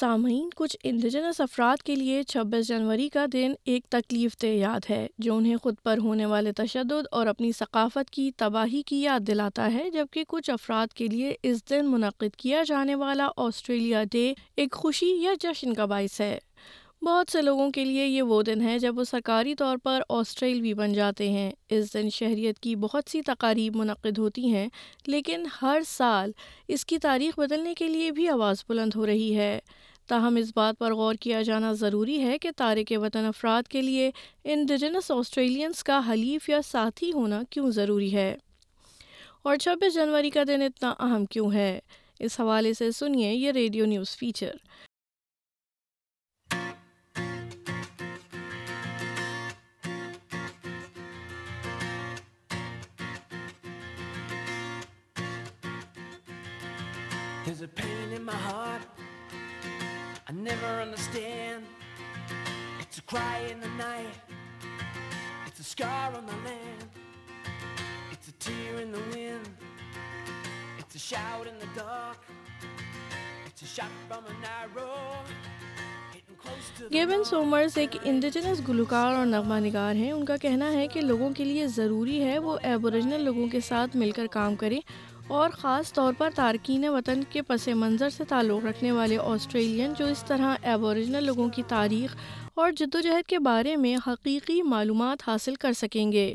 سامعین کچھ انڈیجنس افراد کے لیے چھبیس جنوری کا دن ایک تکلیف دہ یاد ہے جو انہیں خود پر ہونے والے تشدد اور اپنی ثقافت کی تباہی کی یاد دلاتا ہے جبکہ کچھ افراد کے لیے اس دن منعقد کیا جانے والا آسٹریلیا ڈے ایک خوشی یا جشن کا باعث ہے بہت سے لوگوں کے لیے یہ وہ دن ہے جب وہ سرکاری طور پر آسٹریلوی بن جاتے ہیں اس دن شہریت کی بہت سی تقاریب منعقد ہوتی ہیں لیکن ہر سال اس کی تاریخ بدلنے کے لیے بھی آواز بلند ہو رہی ہے تاہم اس بات پر غور کیا جانا ضروری ہے کہ تارک وطن افراد کے لیے انڈیجنس آسٹریلینس کا حلیف یا ساتھی ہونا کیوں ضروری ہے اور چھبیس جنوری کا دن اتنا اہم کیوں ہے اس حوالے سے سنیے یہ radio news feature There's a pain in my heart never understand. It's a cry in the night. It's a scar on the land. It's a tear in the wind. It's a shout in the dark. It's a shot from an arrow. Gabin Somers ایک indigenous گلوکار اور نغمہ نگار ہیں ان کا کہنا ہے کہ لوگوں کے لیے ضروری ہے وہ ایبوریجنل لوگوں کے ساتھ مل کر کام کریں اور خاص طور پر تارکین وطن کے پس منظر سے تعلق رکھنے والے آسٹریلین جو اس طرح ایبوریجنل لوگوں کی تاریخ اور جد و جہد کے بارے میں حقیقی معلومات حاصل کر سکیں گے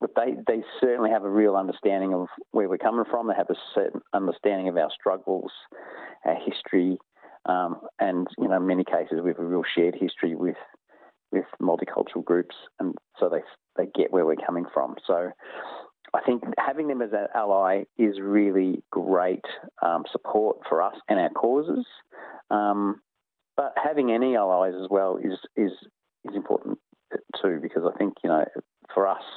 but I they sir we have a real understanding way we ہم from understanding our struggles history and you know many cases we'll share history with with multicultural groups we why ہمیگ from sir I think he is really to right for us and ایزیگ and is was important sorry because I think you know for us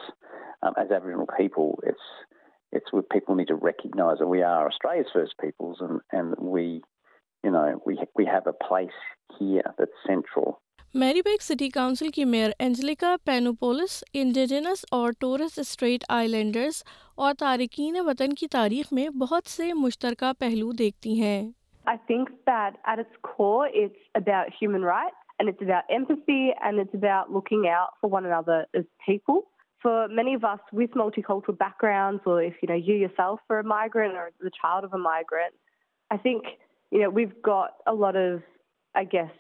um, as Aboriginal people, it's it's what people need to recognise that we are Australia's first peoples, and and we, you know, we we have a place here that's central. Merribek city council کی mayor Angelica Panopoulos indigenous اور Torres Strait آئی landers اور تارکین وطن کی تاریخ میں بہت سے مشترکہ پہلو دیکھتی ہیں I think that at its core it's about human rights and it's about empathy and it's about looking out for one another as people فر مین بس was mostly to background for if you know you your self migrant چار a migrant I think you know we got is I guess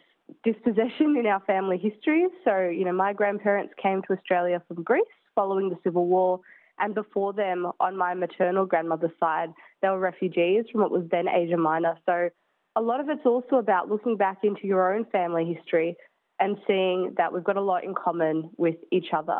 distant in family history sir yeah my grandparents came to Australia some years following the so war and before them on my maternal grandmother side they're refugees from اِس دین ایمانا sir الڈ افٹس also but looking back in family history I am seeing that a lot in common with ایچاب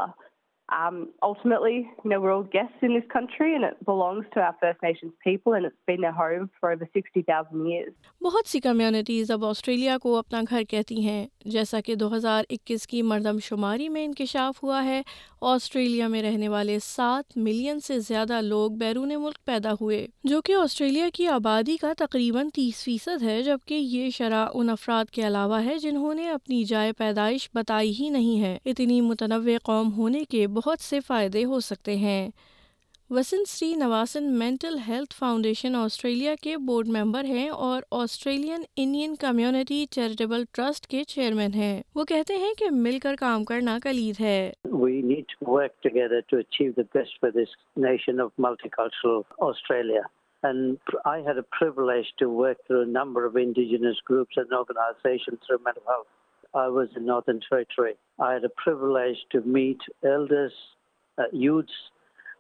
Um, ultimately, you know, we're all guests in this country and it belongs to our First Nations people and it's been their home for over 60,000 years. بہت سی communities اب Australia کو اپنا گھر کہتی ہیں جیسا کہ 2021 کی مردم شماری میں انکشاف ہوا ہے آسٹریلیا میں رہنے والے سات ملین سے زیادہ لوگ بیرون ملک پیدا ہوئے جو کہ آسٹریلیا کی آبادی کا تقریباً تیس فیصد ہے جبکہ یہ شرح ان افراد کے علاوہ ہے جنہوں نے اپنی جائے پیدائش بتائی ہی نہیں ہے اتنی متنوع قوم ہونے کے بہت سے فائدے ہو سکتے ہیں ہیں Vasan Srinivasan mental health foundation Australia کے کے بورڈ ممبر اور Australian Indian community charitable trust chairman ہیں وہ کہتے ہیں کہ مل کر کام کرنا کلید ہے I was in Northern Territory. I had a privilege to meet elders, uh, youths,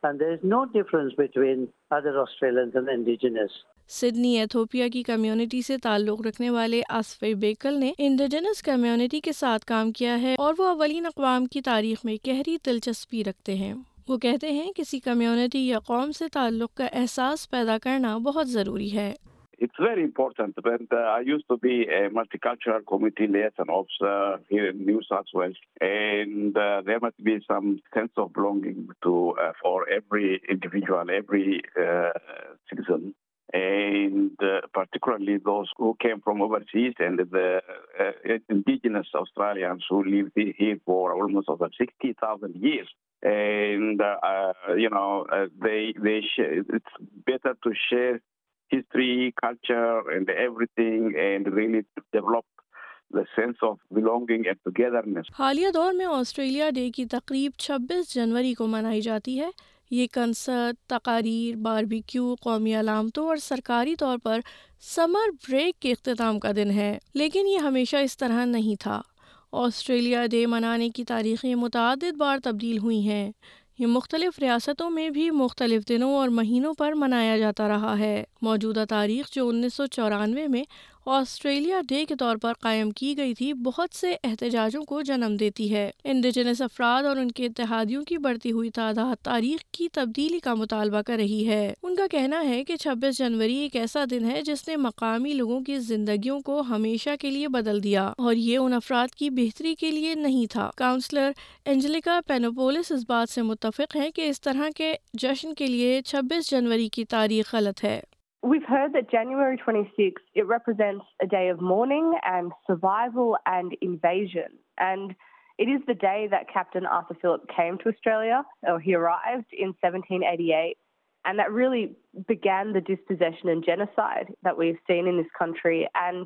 and there is no difference between other Australians and indigenous. Sydney Ethiopia کی کمیونٹی سے تعلق رکھنے والے آصف بیکل نے انڈیجنس کمیونٹی کے ساتھ کام کیا ہے اور وہ اولین اقوام کی تاریخ میں گہری دلچسپی رکھتے ہیں وہ کہتے ہیں کسی کمیونٹی یا قوم سے تعلق کا احساس پیدا کرنا بہت ضروری ہے Very important. And uh, I used to be a multicultural committee liaison officer here in New South Wales, and uh, there must be some sense of belonging to uh, for every individual, every citizen, and particularly those who came from overseas and the indigenous Australians who lived here for almost over 60,000 years. And, it's better to share history, culture, and everything, and really develop the sense of belonging and togetherness. حالیہ دور میں Australia day کی تقریب 26 جنوری کو منائی جاتی ہے یہ کنسرٹ تقاریر باربیکیو قومی علامتوں اور سرکاری طور پر سمر بریک کے اختتام کا دن ہے لیکن یہ ہمیشہ اس طرح نہیں تھا آسٹریلیا ڈے منانے کی تاریخیں متعدد بار تبدیل ہوئی ہیں یہ مختلف ریاستوں میں بھی مختلف دنوں اور مہینوں پر منایا جاتا رہا ہے موجودہ تاریخ جو انیس سو چورانوے میں آسٹریلیا ڈے کے طور پر قائم کی گئی تھی بہت سے احتجاجوں کو جنم دیتی ہے انڈیجنس افراد اور ان کے اتحادیوں کی بڑھتی ہوئی تعداد تاریخ کی تبدیلی کا مطالبہ کر رہی ہے ان کا کہنا ہے کہ چھبیس جنوری ایک ایسا دن ہے جس نے مقامی لوگوں کی زندگیوں کو ہمیشہ کے لیے بدل دیا اور یہ ان افراد کی بہتری کے لیے نہیں تھا کاؤنسلر انجلیکا پینوپولس اس بات سے متفق ہے کہ اس طرح کے جشن کے لیے چھبیس جنوری کی تاریخ غلط ہے we've heard the January twenty six represents mourning and survival and invasion and it is day the captain of to Australian ایڈی I and really began the dispossession and genocide in country and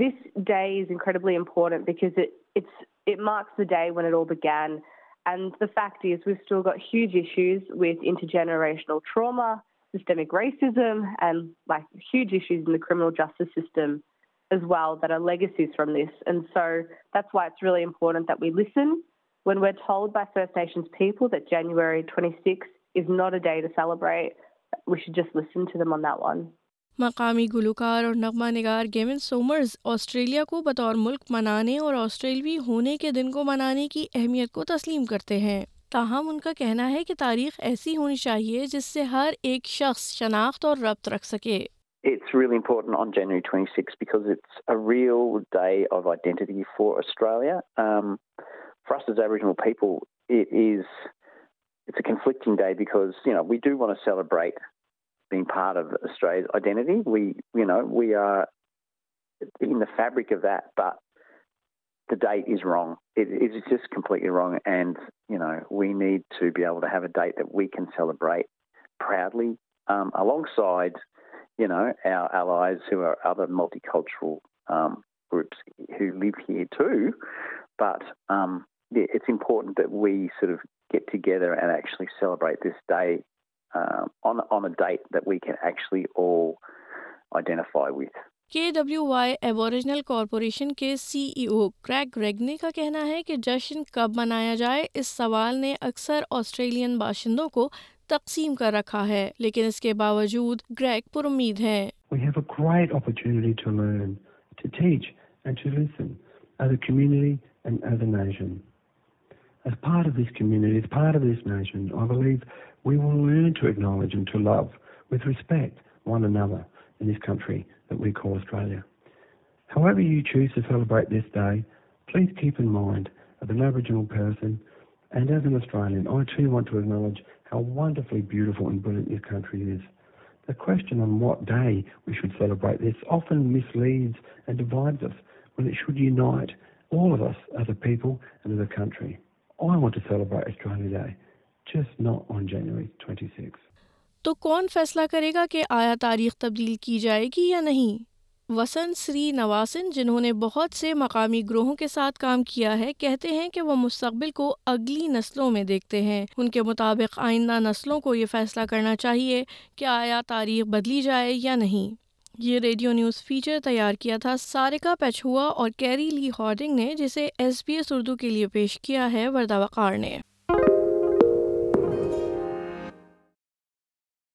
this day important بیکازنوین and the fact was touches issues with intergenerational trauma systemic racism and like huge issues in the criminal justice system as well that are legacies from this. And so that's why it's really important that we listen when we're told by First Nations people that January 26 is not a day to celebrate. We should just listen to them on that one. مقامی گلوکار اور نغمہ نگار given Somers Australia کو بطور ملک منانے اور آسٹریلوی ہونے کے دن کو منانے کی اہمیت کو تسلیم کرتے ہیں تاہم ان کا کہنا ہے کہ تاریخ ایسی ہونی چاہیے جس سے ہر ایک شخص شناخت اور ربط رکھ سکے the date is wrong اسٹ wrong and you know we needs be out have a date they can celebrate freely I am الگ سائڈ یو نو ای آر ایل یو او موٹی ہر تھرو آم فروٹس لیو ہی ٹر بٹ آم دی it's import we still get together and really celebrate this diet tonight the king actually oh I defy with K W Y Aboriginal corporation کے سی ای او کریک ریگنی کا کہنا ہے کہ جشن کب منایا جائے اس سوال نے اکثر آسٹریلین باشندوں کو تقسیم کر رکھا ہے لیکن اس کے باوجود گریگ پر امید ہے respect one another in this country that we call Australia. However you choose to celebrate this day, please keep in mind as an Aboriginal person and as an Australian, I too want to acknowledge how wonderfully beautiful and brilliant this country is. The question on what day we should celebrate this often misleads and divides us when it should unite all of us as a people and as a country. I want to celebrate Australia Day, just not on January 26th. تو کون فیصلہ کرے گا کہ آیا تاریخ تبدیل کی جائے گی یا نہیں وسن سری نواسن جنہوں نے بہت سے مقامی گروہوں کے ساتھ کام کیا ہے کہتے ہیں کہ وہ مستقبل کو اگلی نسلوں میں دیکھتے ہیں ان کے مطابق آئندہ نسلوں کو یہ فیصلہ کرنا چاہیے کہ آیا تاریخ بدلی جائے یا نہیں یہ ریڈیو نیوز فیچر تیار کیا تھا سارکا پچھوا اور کیری لی ہارڈنگ نے جسے ایس بی ایس اردو کے لیے پیش کیا ہے وقار نے